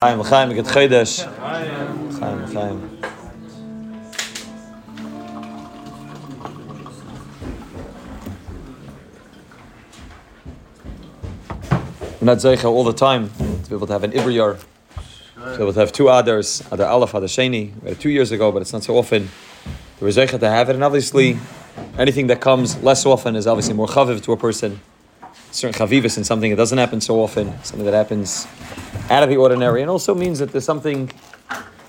Chaim, Chaim, get Chodesh. Chaim, Chaim. We're not Zeicha all the time to be able to have an Ibriyar, to be able to have two others, Adar Aleph, Adar Sheni. We had two years ago, but it's not so often. We're Zeicha to have it, and obviously, anything that comes less often is obviously more chaviv to a person. Certain chavivus and something that doesn't happen so often, something that happens out of the ordinary, and also means that there's something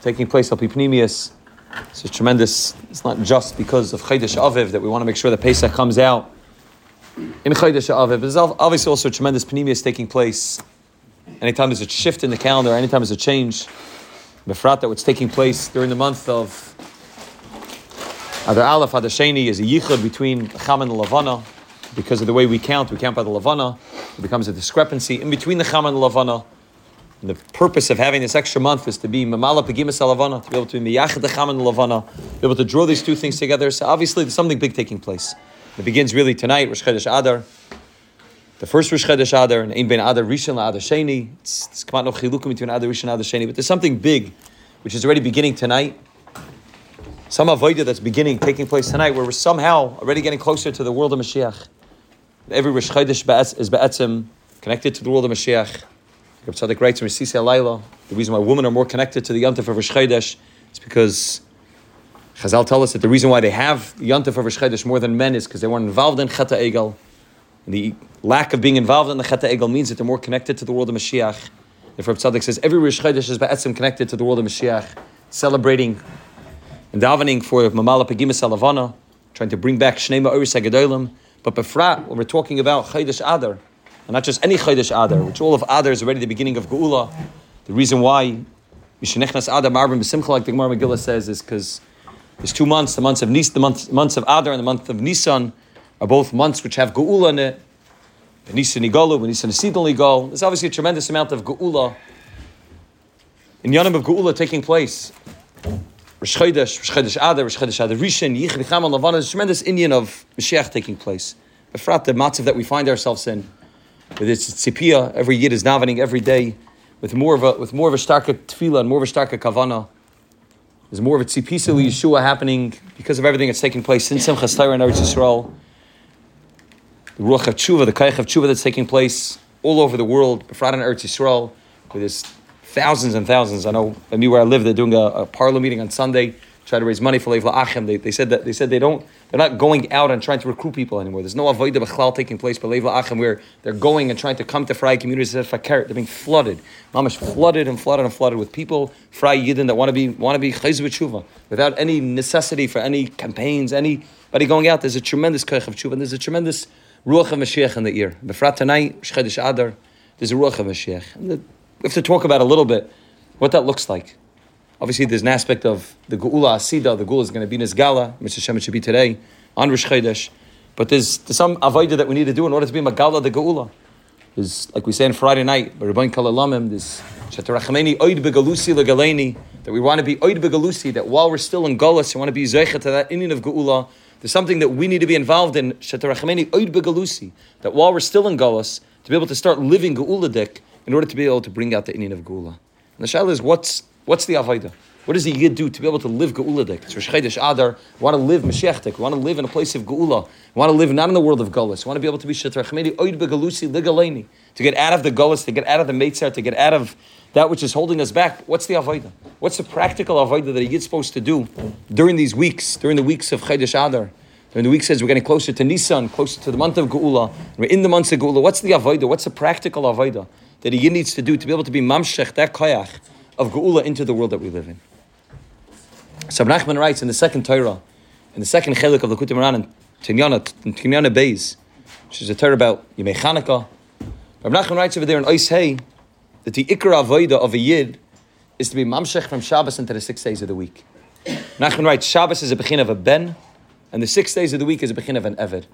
taking place al pneumius. It's a tremendous. It's not just because of Chodesh Aviv that we want to make sure that Pesach comes out in Chodesh Aviv. But there's obviously also a tremendous pneumius taking place. Anytime there's a shift in the calendar, anytime there's a change, Befrat that what's taking place during the month of Adar Aleph, Adar Sheni is a yichud between Cham and Lavana. Because of the way we count, we count by the Lavana. It becomes a discrepancy in between the Cham and the Lavana. And the purpose of having this extra month is to be mamala pegimas alavana, to be able to be miyachad decham and the lavana, be able to draw these two things together. So obviously, there's something big taking place. It begins really tonight, Rosh Chodesh Adar. The first Rosh Chodesh Adar, and Ein Ben Adar Rishon Adar Sheni. It's, it's no chilukim between Adar Rishon Adar Sheni, but there's something big, which is already beginning tonight. Some avodah that's beginning, taking place tonight, where we're somehow already getting closer to the world of Mashiach. Every Rosh Chodesh is be'etzim connected to the world of Mashiach. Reb Tzadok writes in Risisi Alayla, the reason why women are more connected to the Yontif of Rosh Chodesh is because Chazal tell us that the reason why they have the Yontif of Rosh Chodesh more than men is because they weren't involved in Cheta Egel. And the lack of being involved in the Cheta Egel means that they're more connected to the world of Mashiach. If Reb Tzadok says every Rosh Chodesh is Ba'etzim connected to the world of Mashiach, celebrating and davening for Mamala Pegimas Alavana, trying to bring back Shnei Ma'oris. But Befrat, when we're talking about Chodesh Adar, and not just any Chodesh Adar, which all of Adar is already the beginning of Geula. The reason why Mishnechnas Adar Marbim B'Simcha, like the Gemara Megillah says, is because there's two months, the months of Nis, the months, of Adar and the month of Nisan are both months which have Geula in it. The Nisan Igalu, the Nisan Sidon Igal. There's obviously a tremendous amount of Geula in Yonim of Geula taking place. Rosh Chodesh, Adar, Rosh Adar Rishon, Yichud Chamal Lavana, there's a tremendous Indian of Mashiach taking place. Befrat, the matzav that we find ourselves in, with its tzipia, every yid is davening every day with more of a with more of a starker tefillah and more of a starker kavana. There's more of a tzipisa Yeshua happening because of everything that's taking place in Simchas Torah and Eretz Yisrael. The ruach of tshuva, the kaich of tshuva that's taking place all over the world, Befrat in Eretz Yisrael, with this thousands and thousands. I know I mean where I live, they're doing a, a parlor meeting on Sunday, try to raise money for Lev L'Achim. They, they said that they said they don't they're not going out and trying to recruit people anymore. There's no avodah b'chlal taking place by Lev L'Achim where they're going and trying to come to Fry communities They're being flooded, mamish flooded and flooded and flooded with people, Fry Yidden that want to be want to be chayz without any necessity for any campaigns, anybody going out. There's a tremendous kaich of tshuva and there's a tremendous ruach of Mashiach in the ear. Befrat tonight, Shchedesh Adar, there's a ruach of Mashiach. We have to talk about a little bit what that looks like. Obviously, there's an aspect of the Geula Asida, the Geula is going to be Nizgala, which Hashem should be today, on Rosh. But there's, there's some avodah that we need to do in order to be Magala the Geula. There's, like we say on Friday night, Rabban Kalalamim, this Shatarachmeni Oid Begalusi Legaleni, that we want to be Oid Begalusi, that while we're still in Golas, we want to be Zeicha to that Indian of Geula. There's something that we need to be involved in, Shatarachmeni Oid Begalusi, that while we're still in Golas, to be able to start living Geula Dik, in order to be able to bring out the Indian of Geula. And the shaila is, what's, what's the Avodah? What does the Yid do to be able to live Geuladik? It's Rosh Chodesh Adar. We want to live Mashiachdik. We want to live in a place of Geula. We want to live not in the world of Gullus. We want to be able to be Shetrachmedi Oid Begalusi Ligaleni. To get out of the Gullus, to get out of the Meitzar, to get out of that which is holding us back. What's the Avodah? What's the practical Avodah that a Yid's supposed to do during these weeks, during the weeks of Chodesh Adar? During the week says we're getting closer to Nisan, closer to the month of Geula. We're in the month of Geula. What's the Avodah? What's the practical Avodah that a Yid needs to do to be able to be Mamshech, that Koyach of Geula into the world that we live in? So Nachman writes in the second Torah, in the second chelik of the Kutim Moran in Tinyana, in Tinyana Beis, which is a Torah about Yemei Chanukah. Nachman writes over there in Ois Hey that the Ikra Avodah of a Yid is to be mamshech from Shabbos into the six days of the week. Nachman writes Shabbos is a begin of a ben, and the six days of the week is a begin of an eved.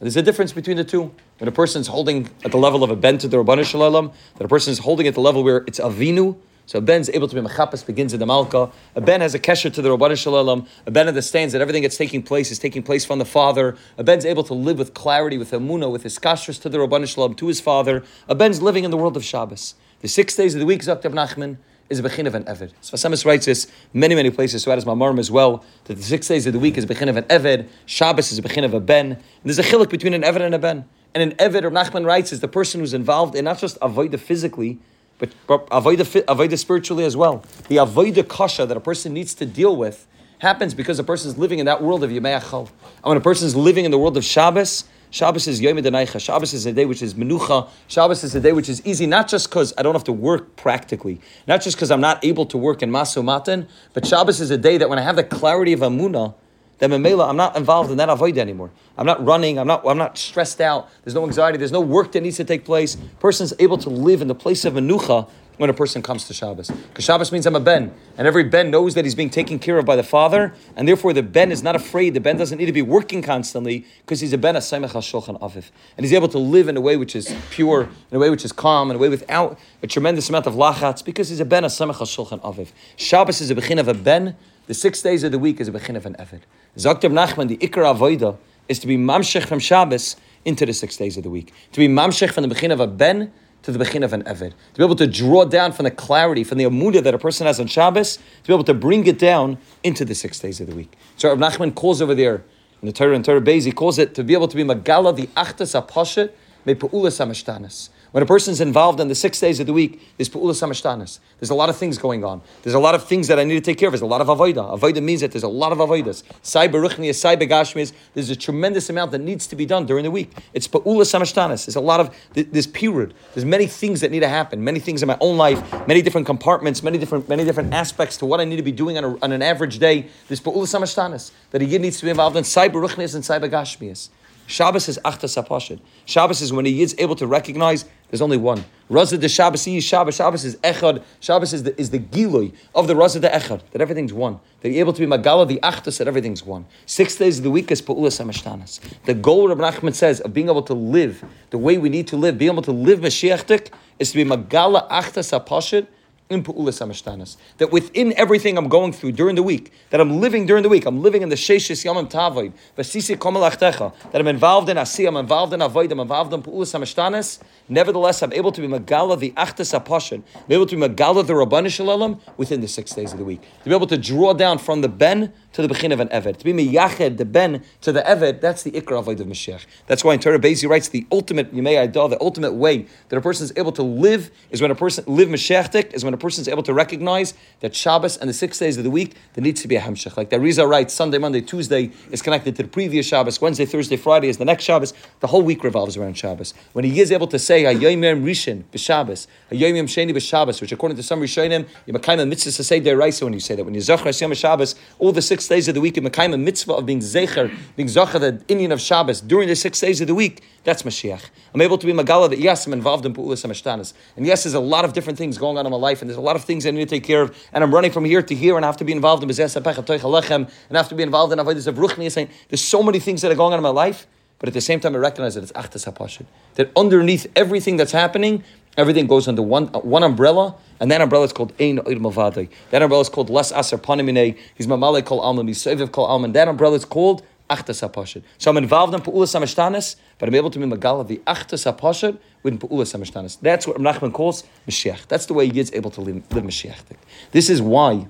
There's a difference between the two. When a person is holding at the level of a ben to the Rabbanu Shalom, that a person is holding at the level where it's avinu, so a ben is able to be mechapas, begins in the malka. A ben has a kesher to the Rabbanu Shalom. A ben understands that everything that's taking place is taking place from the father. A ben's able to live with clarity, with emuna, with his kashrus to the Rabbanu Shalom, to his father. A ben's living in the world of Shabbos. The six days of the week, is Zaktav Nachman, is a bechin of an Eved. Sfas Emes writes this many, many places, so that is Mamarm as well, that the six days of the week is a bechin of an Eved, Shabbos is a bechin of a Ben, and there's a chilik between an Eved and a Ben. And an Eved, or Nachman writes, is the person who's involved in not just avoid the physically, but avoid the spiritually as well. The avoid the kasha that a person needs to deal with happens because a person is living in that world of Yemei Achal. And when a person is living in the world of Shabbos, Shabbos is Yom Denaicha. Shabbos is a day which is Menucha. Shabbos is a day which is easy, not just because I don't have to work practically, not just because I'm not able to work in Masu Matan, but Shabbos is a day that when I have the clarity of Amunah, then Mamela, I'm not involved in that avoid anymore. I'm not running, I'm not, I'm not stressed out, there's no anxiety, there's no work that needs to take place. Person's able to live in the place of Menucha when a person comes to Shabbos. Because Shabbos means I'm a Ben, and every Ben knows that he's being taken care of by the Father, and therefore the Ben is not afraid. The Ben doesn't need to be working constantly because he's a Ben Asaimach HaShulchan Aviv. And he's able to live in a way which is pure, in a way which is calm, in a way without a tremendous amount of lachatz, because he's a Ben Asaimach HaShulchan Aviv. Shabbos is a Bechin of a Ben, the six days of the week is a Bechin of an Eved. Zakter Nachman, the Ikar Avoida, is to be Mamshech from Shabbos into the six days of the week. To be Mamshech from the Bechin of a Ben to the of an Eved. To be able to draw down from the clarity, from the Amudah that a person has on Shabbos, to be able to bring it down into the six days of the week. So Rav Nachman calls over there in the Torah and Torah Beis, he calls it to be able to be Magala, the Achtas Aposhet, Me Pa'ulas Amashtanas. When a person's involved in the six days of the week, there's pu'ula samashtanas. There's a lot of things going on. There's a lot of things that I need to take care of. There's a lot of avoida. Avoida means that there's a lot of avoidas. Sai baruchni, sai begashmis. There's a tremendous amount that needs to be done during the week. It's pu'ula samashtanas. There's a lot of, this period. There's many things that need to happen. Many things in my own life, many different compartments, many different, many different aspects to what I need to be doing on, a, on an average day. There's pu'ula samashtanas that a yid needs to be involved in. Sai baruchnis and sai begashmis. Shabbos is achta sapashid. Shabbos is when he is able to recognize there's only one. Raza de Shabbos is Shabbos. Shabbos is echad. Shabbos is the, is the gilui of the Raza de echad, that everything's one. That you're able to be magala, the achtas, that everything's one. Six days of the week is pa'ulas hamashtanas. The goal, Rabbi Nachman says, of being able to live the way we need to live, being able to live Mashiachtik, is to be magala achtas apashid, that within everything I'm going through during the week, that I'm living during the week, I'm living in the Sheshis Yamam Tavoid, that I'm involved in Asi, I'm involved in Avoid, I'm involved in Pu'ulas HaMashtanas, nevertheless, I'm able to be Magala the Achtas HaPashin, be able to be Magala the Rabbani Shalom within the six days of the week, to be able to draw down from the Ben to the Bechin of an Eved, to be Miyached, the Ben to the Eved, that's the Ikra Avoid of Mashiach. That's why in Torah Beis writes the ultimate Yimei Aidah, the ultimate way that a person is able to live is when a person live Mashiachtik, is when a person is able to recognize that Shabbos and the six days of the week, there needs to be a Hemshech. Like the Rizal writes, Sunday, Monday, Tuesday is connected to the previous Shabbos, Wednesday, Thursday, Friday is the next Shabbos. The whole week revolves around Shabbos. When he is able to say, Hayyim Rishon b'Shabbos, Hayyim Sheni b'Shabbos, which according to some Rishonim, you Mekayim a mitzvah to say Deraisa when you say that. When you Zachar Hashem Shabbos, all the six days of the week, you Mekayim a mitzvah of being Zecher, being Zachar, the Indian of Shabbos, during the six days of the week, that's Mashiach. I'm able to be Magala that yes, I'm involved in Pu'ulas HaMashtanas. And yes, there's a lot of different things going on in my life, and there's a lot of things I need to take care of, and I'm running from here to here, and I have to be involved in Bezes and I have to be involved in Avodah Ruchni. There's so many things that are going on in my life, but at the same time, I recognize that it's Achtas HaPashid. That underneath everything that's happening, everything goes under one, uh, one umbrella, and that umbrella is called Ein Oid Mavadai. That umbrella is called Les Aser Panimine. He's Mamale Kol Alman, he's Seviv Kol Alman. That umbrella is called Achtas. So I'm involved in Pu'ulas HaMashtanis, but I'm able to be Magala the Achtas HaPashid with Pu'ulas HaMashtanis. That's what Nachman calls Mashiach. That's the way he is able to live, live Mashiach. This is why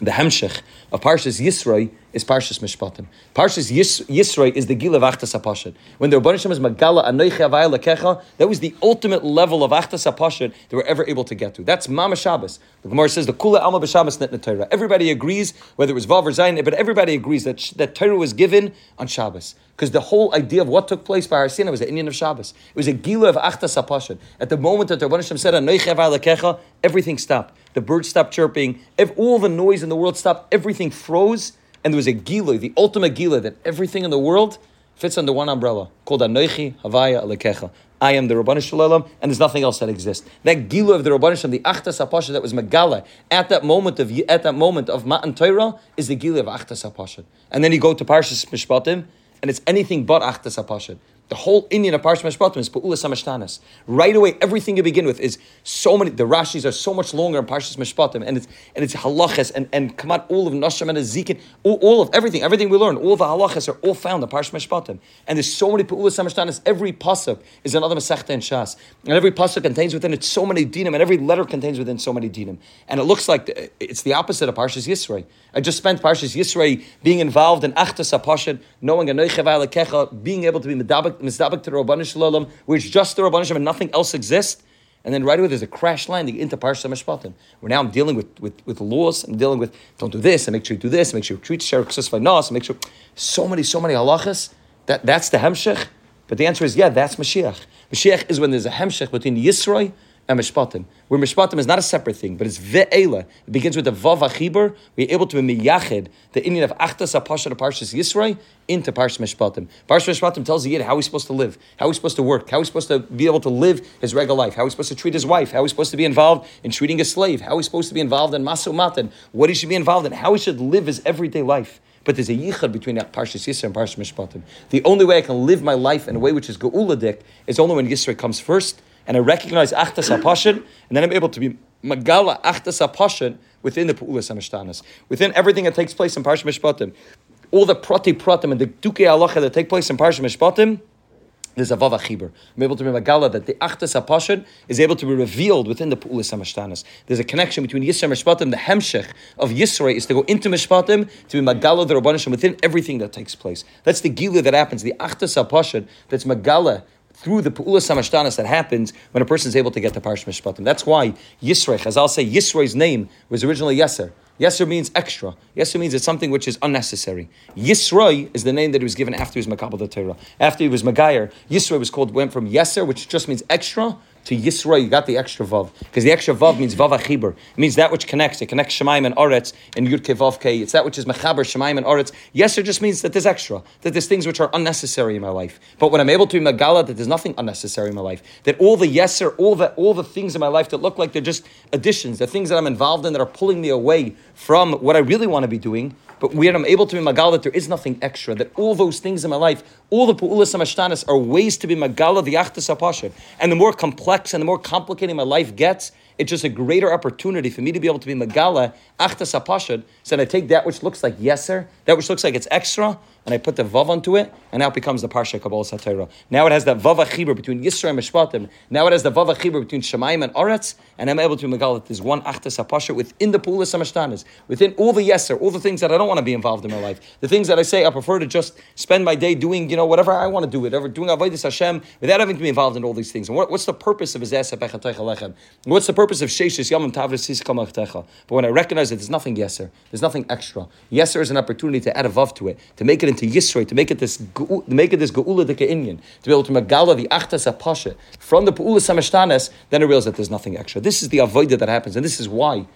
the Hemshech of Parshas Yisroi is Parshas Mishpatim. Parshas Yis, Yisroi is the Gil of Achtas HaPashad. When the Rabbanishim is Magala Anoiche Avaya Lekecha, that was the ultimate level of Achtas HaPashad they were ever able to get to. That's Mama Shabbos. The Gemara says the Kula Alma B'Shabbos Net Torah. Everybody agrees, whether it was Vav or Zayin, but everybody agrees that, that Torah was given on Shabbos. Because the whole idea of what took place by Har Sinai was the Indian of Shabbos. It was a Gila of Achtas HaPashad. At the moment that the Rabbanishim said Anoiche Avaya Lekecha, everything stopped. The birds stopped chirping. If all the noise in the world stopped, everything froze and there was a gila, the ultimate gila, that everything in the world fits under one umbrella called Anoichi Havaya Alekecha. I am the Rabbanu Shalom, and there's nothing else that exists. That gila of the Rabbanu Shalom, the Achtas Hapasha that was Megala at that moment of at that moment of Matan Torah is the gila of Achtas Hapasha. And then you go to Parshas Mishpatim, and it's anything but Achtas Hapasha. The whole Indian of Parsha Mishpatim is Pa'ula Samashtanas. Right away, everything you begin with is so many, the Rashis are so much longer in Parshas Mishpatim, and it's and it's halachas, and, and come all of Nasham and Ezekiel, all, all, of everything, everything we learn, all of the halachas are all found in Parshas Mishpatim. And there's so many Pa'ula Samashtanas, every pasuk is another Masechta and Shas. And every pasuk contains within it so many dinim, and every letter contains within so many dinim. And it looks like it's the opposite of Parshas Yisrei. I just spent Parshas Yisrei being involved in Achtas HaPashad, knowing a Anoichev being able to be medabak misdabak to the it's just the Rabbanim and nothing else exists. And then right away there's a crash landing into Parsha Mishpatim. Where now I'm dealing with, with, with laws, I'm dealing with don't do this, and make sure you do this, make sure you treat Sher Ksus Nos, and make sure so many, so many halachas. That, that's the Hemshech. But the answer is yeah, that's Mashiach. Mashiach is when there's a Hemshech between Yisroi and Mishpatim. Where Mishpatim is not a separate thing, but it's Ve'ela. It begins with the Vav Achibur. We're able to Miyached, the Indian of Achtas HaPasha, the Parshas Yisroi, into Parshas Mishpatim. Parshas Mishpatim tells the Yid how he's supposed to live, how he's supposed to work, how he's supposed to be able to live his regular life, how he's supposed to treat his wife, how he's supposed to be involved in treating a slave, how he's supposed to be involved in Masu Matan, what he should be involved in, how he should live his everyday life. But there's a yichud between Parshas Yisra and Parshas Mishpatim. The only way I can live my life in a way which is geuladik is only when Yisra comes first, and I recognize Achtas HaPashin, and then I'm able to be Magala Achtas HaPashin within the Pu'ulas HaMishtanas, within everything that takes place in Parsha Mishpatim. All the prati pratim and the duke halacha that take place in Parsha Mishpatim, there's a vav achibur. I'm able to be magala that the achtas hapashad is able to be revealed within the pu'ulis hamashtanas. There's a connection between Yisra Mishpatim, the hemshech of Yisra is to go into Mishpatim to be magala the rabbanishim within everything that takes place. That's the gila that happens. The achtas hapashad that's magala through the Pu'ula Samashtanas that happens when a person is able to get the Parsh Mishpatim. That's why Yisrei, as I'll say, Yisrei's name was originally Yeser. Yeser means extra. Yeser means it's something which is unnecessary. Yisroi is the name that he was given after he was Makabal the Torah. After he was Magayer, Yisroi was called, went from Yeser, which just means extra, to Yisra, you got the extra vav. Because the extra vav means vav achibur. It means that which connects. It connects Shemaim and Oretz and Yud Kei. It's that which is mechaber Shemaim and Oretz. Yeser just means that there's extra, that there's things which are unnecessary in my life. But when I'm able to be magala, that there's nothing unnecessary in my life. That all the yeser, all the all the things in my life that look like they're just additions, the things that I'm involved in that are pulling me away from what I really want to be doing, but when I'm able to be magal that there is nothing extra, that all those things in my life, all the pu'ulas samashtanas are ways to be magala the yachtas apashad. And the more complex and the more complicated my life gets, it's just a greater opportunity for me to be able to be magala achtas apashad. So I take that which looks like yeser, that which looks like it's extra, and I put the vav onto it, and now it becomes the parsha kabbalah satira. Now it has that vav achibur between Yisra and Mishpatim. Now it has the vav achibur between Shemaim and Aretz, and I'm able to megal that there's one achtas apasha within the pulas samashtanas, within all the yeser, all the things that I don't want to be involved in my life, the things that I say I prefer to just spend my day doing, you know, whatever I want to do, whatever doing avodas Hashem without having to be involved in all these things. And what, what's the purpose of Lechem? What's the purpose of Sheshis Yamim Tavris But when I recognize that there's nothing yeser, there's nothing extra. Yeser is an opportunity to add a vav to it, to make it into Yisroi, to make it this make it this geula de Inyan, to be able to magala the achtas apasha from the pu'ula samashtanes, then it realize that there's nothing extra. This is the avoida that happens, and this is why.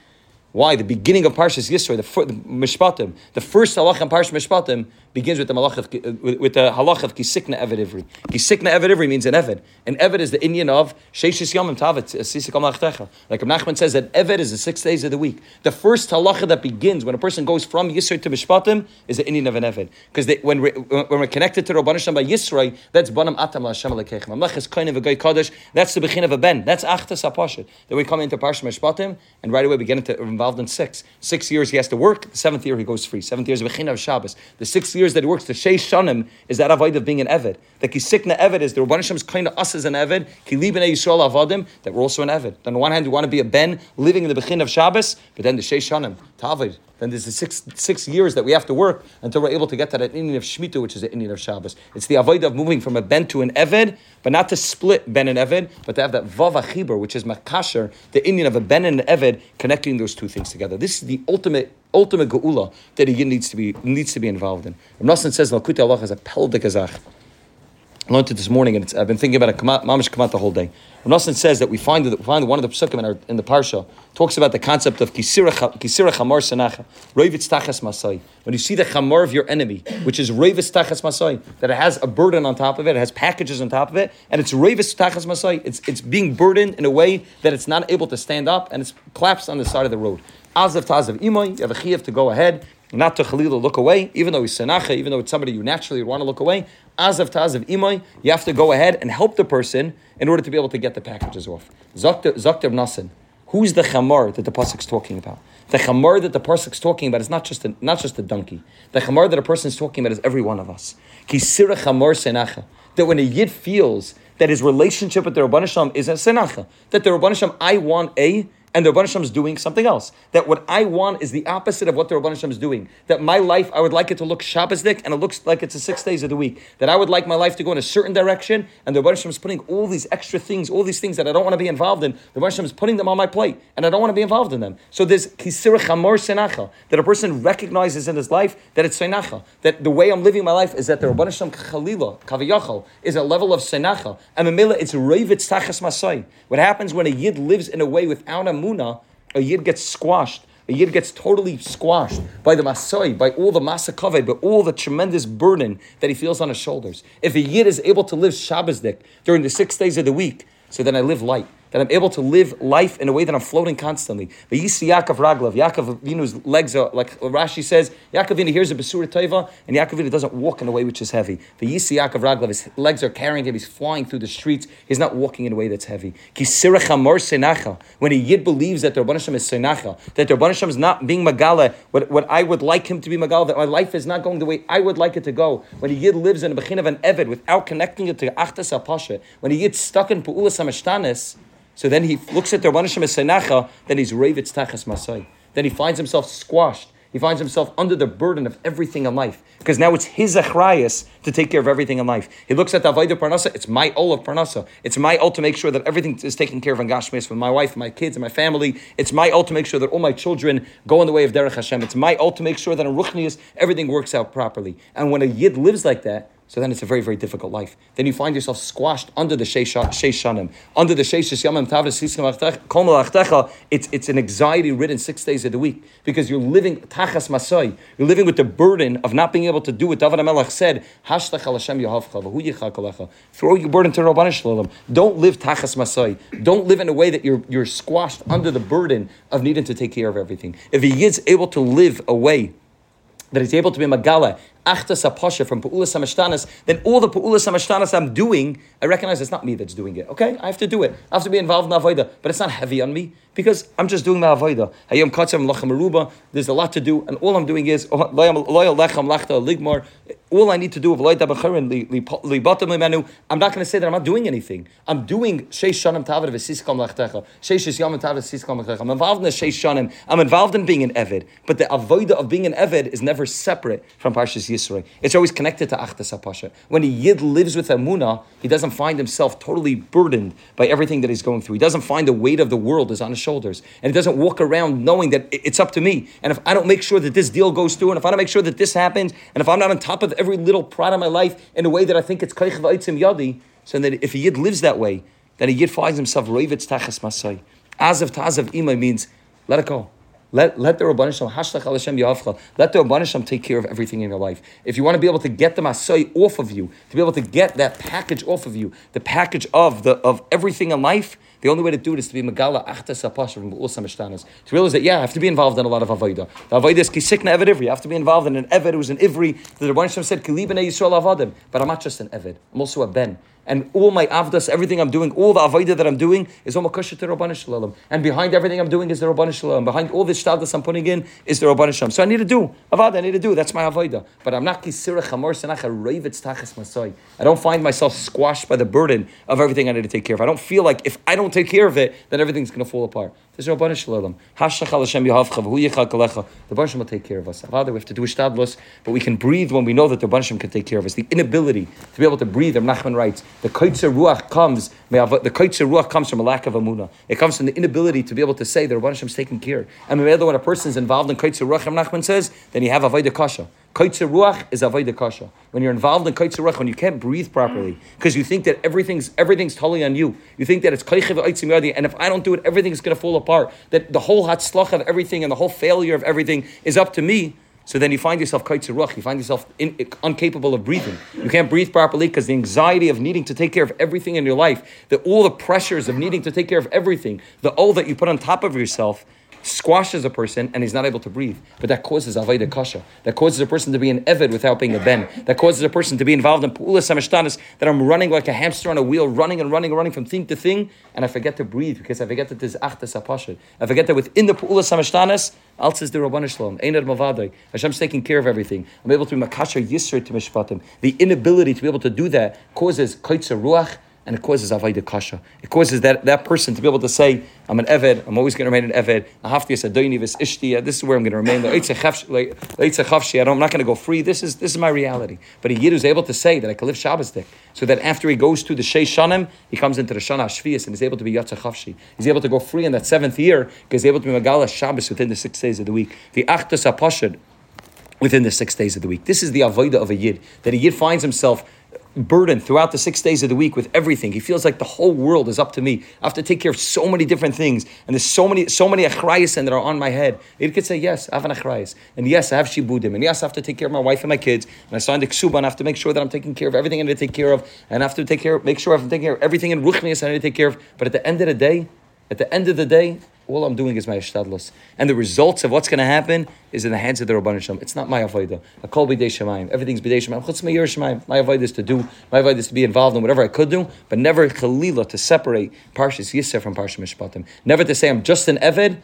Why the beginning of Parshas Yisroi, the, the Mishpatim, the first halach in Parshas Mishpatim begins with the malach of, with the halach of kisikna eved ivri. Kisikna eved ivri means an eved. An eved is the Indian of sheishis yomim tavet uh, sisikam lachtecha. Like Nachman says that eved is the six days of the week. The first halacha that begins when a person goes from Yisroi to Mishpatim is the Indian of an eved. Because when, we, when we're connected to Rabban Hashem by Yisroi, that's banam atam Hashem lekechem. Amlech is kind of a guy kaddish. That's the begin of a ben. That's achtas apashet. Then we come into Parshas Mishpatim, and right away we get into, involved in six. Six years he has to work. The seventh year he goes free. Seventh year is begin of Shabbos. The six years that he works, the Sheish Shanim, is that avoid of being an Eved. The Kisikna Eved is the Rabban Hashem's kind of us as an Eved, Ki B'nai Yisrael Avadim, that we're also an Eved. On the one hand, we want to be a Ben living in the Bechin of Shabbos, but then the Sheish Shanim, Tavid, then there's the six, six years that we have to work until we're able to get to that Indian of Shemitah, which is the Indian of Shabbos. It's the avoid of moving from a Ben to an Eved, but not to split Ben and Eved, but to have that Vav Achibur, which is Makasher, the Indian of a Ben and an Eved, connecting those two things together. This is the ultimate ultimate geula that a needs to be needs to be involved in. Rav Nassan says Lakut Allah has a peldik azach. I learned it this morning, and I've been thinking about it. Mamish come out the whole day. Rav says that we find that we find one of the psukim in, in the parsha talks about the concept of kisira chamor sanacha roivitz tachas masai. When you see the chamor of your enemy, which is roivitz tachas masai, that it has a burden on top of it, it has packages on top of it, and it's roivitz tachas masai. It's it's being burdened in a way that it's not able to stand up, and it's collapsed on the side of the road. Azav tazav imoy, you have a chiyuv to go ahead, not to chalila look away, even though he's senacha, even though it's somebody you naturally want to look away. Of Taz of Imoy, you have to go ahead and help the person in order to be able to get the packages off. Zakter Nasin. Who's the chamar that the pasuk's talking about? The chamar that the pasuk's talking about is not just a, not just a donkey. The chamar that a person is talking about is every one of us. Kisira chamar senacha. That when a yid feels that his relationship with the Rabban is a senacha, that the Rabban I want a and the Rabban Hashem is doing something else. That what I want is the opposite of what the Rabban Hashem is doing. That my life, I would like it to look Shabbosdik, and it looks like it's a six days of the week. That I would like my life to go in a certain direction, and the Rabban Hashem is putting all these extra things, all these things that I don't want to be involved in, the Rabban Hashem is putting them on my plate, and I don't want to be involved in them. So there's kisira chamor senacha, that a person recognizes in his life that it's senacha, that the way I'm living my life is that the Rabban Hashem chalila, kaviyachal, is a level of senacha, and Mamila, it's revit tachas masai. What happens when a yid lives in a way without a Muna, a yid gets squashed. A yid gets totally squashed by the masai, by all the masakave, by all the tremendous burden that he feels on his shoulders. If a yid is able to live Shabbosdik during the six days of the week, so then I live light that I'm able to live life in a way that I'm floating constantly. But you see Yaakov Raglav, Yaakov Vinu's legs are, like Rashi says, Yaakov Vinu hears a Basura Taiva, and Yaakov Vinu doesn't walk in a way which is heavy. Yaakov Raglav, his legs are carrying him, he's flying through the streets, he's not walking in a way that's heavy. When a Yid believes that the Rabban Hashem is Senacha, that the Rabban Hashem is not being Magala, what, what I would like him to be Magala, that my life is not going the way I would like it to go. When a Yid lives in a Bechin of an Eved without connecting it to Achtas Apasha, when a Yid stuck in Pu'ulas HaMashtanis, so then he looks at the Rabban Hashem as Senacha, then he's Ravitz Tachas Masai. Then he finds himself squashed. He finds himself under the burden of everything in life. Because now it's his achrayas to take care of everything in life. He looks at the Avaida Parnasa, it's my ol of Parnasa. It's my ol to make sure that everything is taken care of in Gashmis with my wife, my kids, and my family. It's my ol to make sure that all my children go in the way of Derech Hashem. It's my ol to make sure that in Ruchnias everything works out properly. And when a Yid lives like that, so then it's a very, very difficult life. Then you find yourself squashed under the Sheish under the Sheish It's it's an anxiety ridden six days of the week because you're living Tachas Masai. You're living with the burden of not being able to do what David Amelach said, Throw your burden to Rabban Shalom. Don't live Tachas Masai. Don't live in a way that you're, you're squashed under the burden of needing to take care of everything. If he is able to live a way that he's able to be Magala achtas apasha from Pu'ulas Hamashtanas, then all the Pu'ulas Hamashtanas I'm doing, I recognize it's not me that's doing it. Okay? I have to do it. I have to be involved in Avodah, but it's not heavy on me because I'm just doing the Avodah. Hayom Katzam Lachem aruba. there's a lot to do, and all I'm doing is oh, ligmar. All I need to do of loyda b'charin li bottom menu. I'm not going to say that I'm not doing anything. I'm doing sheish shanim tavar v'siskam lachtecha. Sheish is yom tavar v'siskam lachtecha. I'm involved in the sheish shanim. I'm involved in being an eved, but the avodah of being an eved is never separate from Parshas Yisroi. It's always connected to Achtas HaPasha. When a Yid lives with Amunah, he doesn't find himself totally burdened by everything that he's going through. He doesn't find the weight of the world is on his shoulders. And he doesn't walk around knowing that it's up to me. And if I don't make sure that this deal goes through, and if I don't make sure that this happens, and if I'm not on top of every little part of my life in a way that I think it's Kaich Va'itzim Yadi, so that if a Yid lives that way, then a Yid finds himself Roivitz Tachas Masai. Azav Tazav Ima means let it go. Let, let the Rabban Shalom, Hashtach Hashem Yavcha, let the Rabban take care of everything in your life. If you want to be able to get the Masai off of you, to be able to get that package off of you, the package of the of everything in life, the only way to do it is to be Megala Achta Sapasha from Mishtanas. To realize that, yeah, I have to be involved in a lot of Avodah. The Avodah is Kisikna Eved Ivri. You have to be involved in an Eved who's an Ivri. The Rabban Shalom said, Kilibene Yisrael Avadim. But I'm not just an Eved. I'm also a Ben and all my avdas, everything I'm doing, all the avodah that I'm doing is all makosher to Rabban Shalom. And behind everything I'm doing is the Rabban Shalom. Behind all this shtaddas I'm putting in is the Rabban Shalom. So I need to do avodah. I need to do. That's my avodah. But I'm not kisira chamor senacha reivitz tachas masai. I don't find myself squashed by the burden of everything I need to take care of. I don't feel like if I don't take care of it, then everything's going to fall apart. There's no Rabban Shalom. Hashachal Hashem Yehavcha v'hu yichal kalecha. The Rabban will take care of us. Avodah, we have to do shtadlos, but we can breathe when we know that the Rabban can take care of us. The inability to be able to breathe, Nachman writes, the kaitzer ruach comes, the kaitzer ruach comes from a lack of amuna. It comes from the inability to be able to say that Rabban Hashem's taking care. And when a person is involved in kaitzer ruach, Nachman says, then you have avodah kasha. Kaitzer ruach is avodah kasha. When you're involved in kaitzer ruach, when you can't breathe properly, because you think that everything's everything's totally on you. You think that it's kaichev and if I don't do it, everything's going to fall apart. That the whole hatzlach of everything and the whole failure of everything is up to me. So then you find yourself ruach, you find yourself in, incapable of breathing. You can't breathe properly because the anxiety of needing to take care of everything in your life, the, all the pressures of needing to take care of everything, the all that you put on top of yourself, squashes a person and he's not able to breathe. But that causes Avaida Kasha. That causes a person to be an Evid without being a Ben. That causes a person to be involved in Pu'ulas Samashtanis, that I'm running like a hamster on a wheel, running and running and running from thing to thing, and I forget to breathe because I forget that there's Achtas Apashad. I forget that within the Pu'ulas Samashtanis, Alts is the Rabban Shalom, Einar Mavadai. Hashem's taking care of everything. I'm able to be Makasha Yisr to Mishpatim. The inability to be able to do that causes Kaitza Ruach and it causes avodah kasha. It causes that, that person to be able to say, "I'm an eved. I'm always going to remain an eved. This is where I'm going to remain. I'm not going to go free. This is this is my reality." But a yid is able to say that I can live Shabbos day, so that after he goes to the Shei Shanim, he comes into the Shana Shvius and is able to be Yatza Chavshi. He's able to go free in that seventh year because he's able to be Magala Shabbos within the six days of the week. The Achtas Apashad within the six days of the week. This is the avodah of a yid that a yid finds himself burdened throughout the six days of the week with everything. He feels like the whole world is up to me. I have to take care of so many different things, and there's so many, so many achrayas that are on my head. He could say, yes, I have an achrayas, and yes, I have shibudim, and yes, I have to take care of my wife and my kids, and I signed a ksuba, and I have to make sure that I'm taking care of everything I need to take care of, and I have to take care, make sure I'm taking care of everything in ruchnias I need to take care of. But at the end of the day, at the end of the day, all I'm doing is my ishtadlos. And the results of what's going to happen is in the hands of the Rabban Shalom. It's not my avodah. I call b'dei shemayim. Everything's b'dei shemayim. My avodah is to do. My avodah is to be involved in whatever I could do, but never chalila to separate Parshas Yisr from Parshas Mishpatim. Never to say I'm just an Eved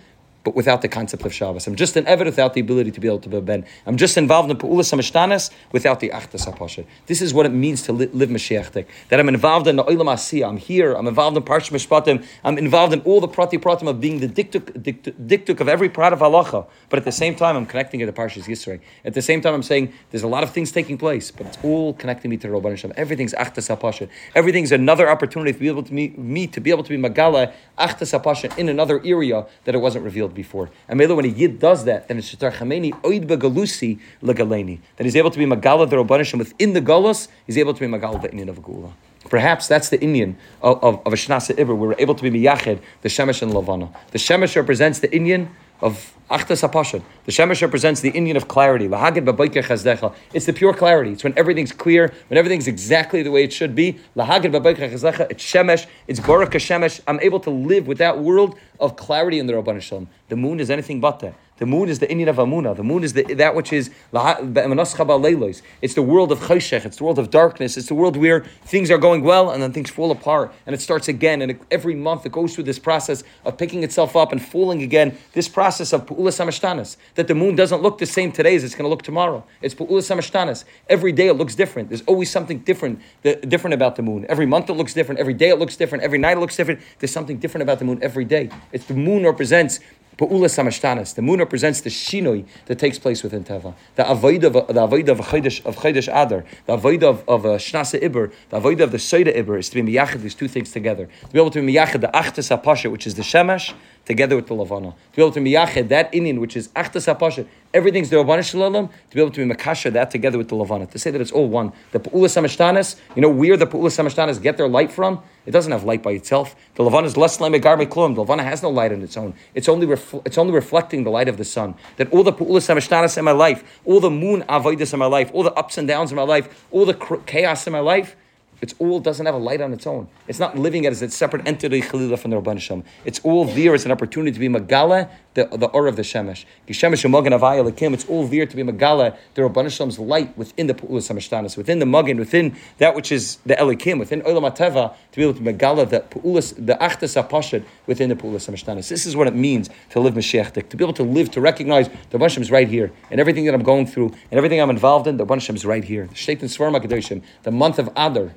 but without the concept of Shabbos. I'm just an Eved without the ability to be able to be a Ben. I'm just involved in Pu'ulas HaMishtanas without the Achtas HaPasha. This is what it means to li- live Mashiach That I'm involved in the Asiyah. I'm here. I'm involved in Parsh Mishpatim. I'm involved in all the Prati Pratim of being the diktuk, diktuk, diktuk of every part of Halacha. But at the same time, I'm connecting it to Parshas Yisrael. At the same time, I'm saying there's a lot of things taking place, but it's all connecting me to Rabban Hashem. Everything's Achtas HaPasha. Everything's another opportunity to be able to me, me to be able to be Magala Achtas HaPasha in another area that it wasn't revealed before. And Mela, when a Yid does that, then it's Shatar Chameni, Oid Begalusi Legaleni. Then he's able to be Magala the Rabbanishim within the Galus, he's able to be Magala the Indian of Gula. Perhaps that's the Indian of, of, of a Shnasa Ibr. We're able to be Miyached, the Shemesh and Lavana. The Shemesh represents the Indian of Achtas HaPashad. The Shemesh represents the Indian of clarity. It's the pure clarity. It's when everything's clear, when everything's exactly the way it should be. It's Shemesh, it's Baruch Shemesh. I'm able to live with that world of clarity in the Rabban Shalom. The moon is anything but that. The moon is the Indian of Amuna. The moon is the, that which is it's the world of chayshech. It's the world of darkness. It's the world where things are going well and then things fall apart and it starts again. And every month it goes through this process of picking itself up and falling again. This process of pu'ulas samashtanas. That the moon doesn't look the same today as it's going to look tomorrow. It's pu'ulas samashtanas. Every day it looks different. There's always something different, different about the moon. Every month it looks different. Every day it looks different. Every night it looks different. There's something different about the moon every day. It's the moon represents Pa'ula samashtanas. The moon represents the shinoi that takes place within Teva. The avoid of the avoid of Chaydesh of Adar, the avoid of of uh, Shnasa Iber, the avoid of the Soida Iber is to be miyachid these two things together. To be able to be miyachid the Achtes Apasha, which is the Shemesh, together with the Lavana. To be able to miyachid that Indian, which is Achtes Apasha, everything's the Rabbana Shalom, to be able to be Makasha that together with the Lavana. To say that it's all one. The Pa'ula Samashtanas, you know where the Pa'ula Samashtanas get their light from? It doesn't have light by itself. The Lavana is less like Megar Klum. The Lavana has no light on its own. It's only, refl- it's only reflecting the light of the sun. That all the Pa'ula Samashtanas in my life, all the moon avoidus in my life, all the ups and downs in my life, all the chaos in my life, it's all doesn't have a light on its own. It's not living as a separate entity chalila from the Rabban Shem. It's all there as an opportunity to be magala, the, the or of the shemesh. Shemesh It's all there to be magala, the Rabban Shem's light within the pu'ulas samashtanis, within the magen, within that which is the elikim, within olam ateva, to be able to magala the pu'ulas, the achtas apashad within the pu'ulas samashtanis. This is what it means to live mashiachdik, to be able to live, to recognize the Rabban is right here, and everything that I'm going through, and everything I'm involved in, the Rabban is right here. The Shaitan Svarma the month of Adar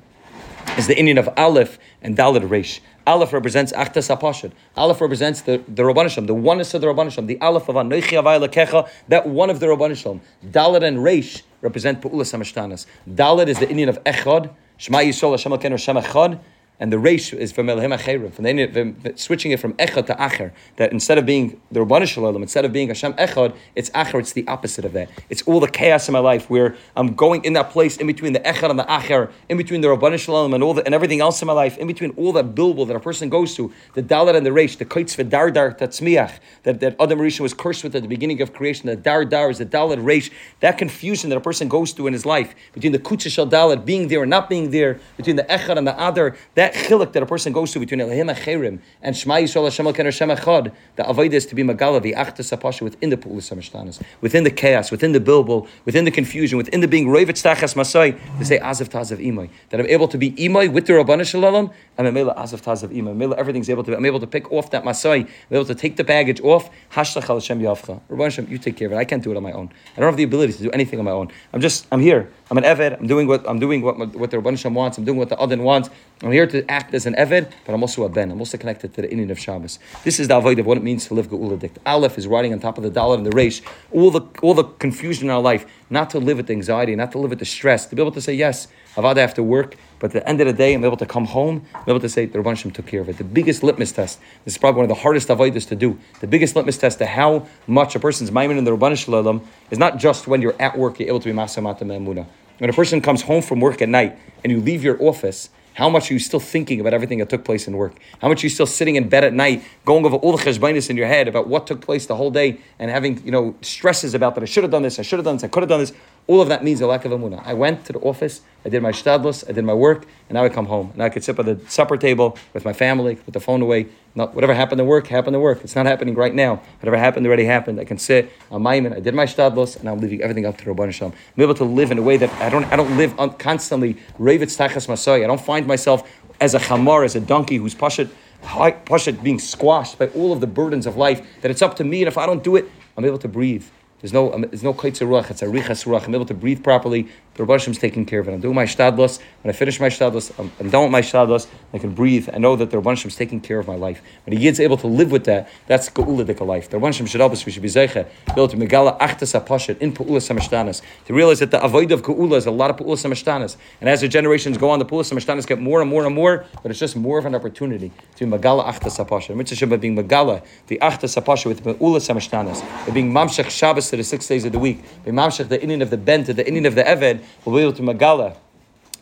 is the Indian of Aleph and Dalit Reish. Aleph represents Achtas HaPashad. Aleph represents the, the Rabbanisham, the oneness of the Rabbanisham, the Aleph of Anoichi Avai Lekecha, that one of the Rabbanisham. Dalit and Reish represent Pu'ulas HaMashtanas. Dalit is the Indian of Echad, Shema Yisrael Hashem Elkeinu Hashem Echad, and the reish is from Elohim Acherim, from the, switching it from Echad to Acher. That instead of being the Rabbanu Shalom, instead of being Hashem Echad, it's Acher. It's the opposite of that. It's all the chaos in my life where I'm going in that place in between the Echad and the Acher, in between the Rabbanu Shalom and all the, and everything else in my life, in between all that bilbul that a person goes to, the Dalit and the reish, the Kaitz V'Dardar Tatzmiach, that that Adam Rishon was cursed with at the beginning of creation. The Dardar is the Dalit reish. That confusion that a person goes through in his life between the Kutzah Shal Dalit being there and not being there, between the Echad and the Adar, that that chiluk that a person goes to between Elohim Acherim and Shema Yisrael Hashem Elken Hashem Echad, the avodah is to be Magala, the Achtas Apasha within the Pu'ulis HaMishtanas, within the chaos, within the bilbul, within the confusion, within the being Revet Tachas Masai, to say Azav Tazav Imai. That I'm able to be Imai with the Rabbana Shalom, I'm Mela Azav Tazav Imai. Mela everything's able to, be, I'm able to pick off that Masai, I'm able to take the baggage off, Hashtach Hashem Yavcha. Rabbana Hashem, you take care of it. I can't do it on my own. I don't have the ability to do anything on my own. I'm just, I'm here. I'm an Eved. I'm doing what I'm doing what, what the Rabban Shem wants. I'm doing what the Adon wants. I'm here to act as an Eved, but I'm also a Ben. I'm also connected to the Indian of Shabbos. This is the avoid of what it means to live Geula Dikt. Aleph is riding on top of the Dalit and the Reish. All the all the confusion in our life, not to live with the anxiety, not to live with the stress, to be able to say yes, Avada after work, but at the end of the day, I'm able to come home, I'm able to say the Rabban took care of it. The biggest litmus test, this is probably one of the hardest avoiders to do. The biggest litmus test to how much a person's maimin in the Rabban Shalom is not just when you're at work, you're able to be masamata memuna. When a person comes home from work at night and you leave your office, how much are you still thinking about everything that took place in work? How much are you still sitting in bed at night, going over all the cheshbainis in your head about what took place the whole day and having, you know, stresses about that I should have done this, I should have done this, I could have done this. All of that means a lack of amunah. I went to the office, I did my shtadlus, I did my work, and now I come home. And I could sit by the supper table with my family, put the phone away. Not, whatever happened to work, happened to work. It's not happening right now. Whatever happened already happened. I can sit on my I did my shtadlus, and I'm leaving everything up to Rabban Shalom. I'm able to live in a way that I don't, I don't live on, constantly, ravitz tachas masai. I don't find myself as a chamar, as a donkey who's pashat, pashat being squashed by all of the burdens of life, that it's up to me, and if I don't do it, I'm able to breathe. There's no, um, there's no kaitzer ruach. It's a richas ruach. I'm able to breathe properly. The Rebbe is taking care of it. I'm doing my shtadlos. When I finish my shtadlos, I'm, I'm done with my shtadlos. I can breathe. I know that the Rebbe is taking care of my life. When a yid's able to live with that, that's geula dika life. The Rebbe Hashem should help us. We should be zeicha. Build to megala achtas apashet in pu'ula samashtanas. To realize that the avoid of geula is a lot of pu'ula samashtanas. And as the generations go on, the pu'ula samashtanas get more and more and more. But it's just more of an opportunity to be megala achtas apashet. Mitzvah Shabbat being megala the achtas apashet with pu'ula samashtanas. Being mamshech Shabbos to the six days of the week. Being mamshech the Indian of the ben to the Indian of the eved. We'll be able to megala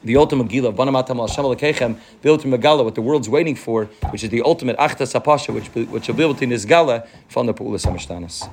the ultimate gila, Banamatam al Shem be able to megala what the world's waiting for, which is the ultimate achta sapasha, which which will be able to nizgala from the Pu'ula Samashtanas.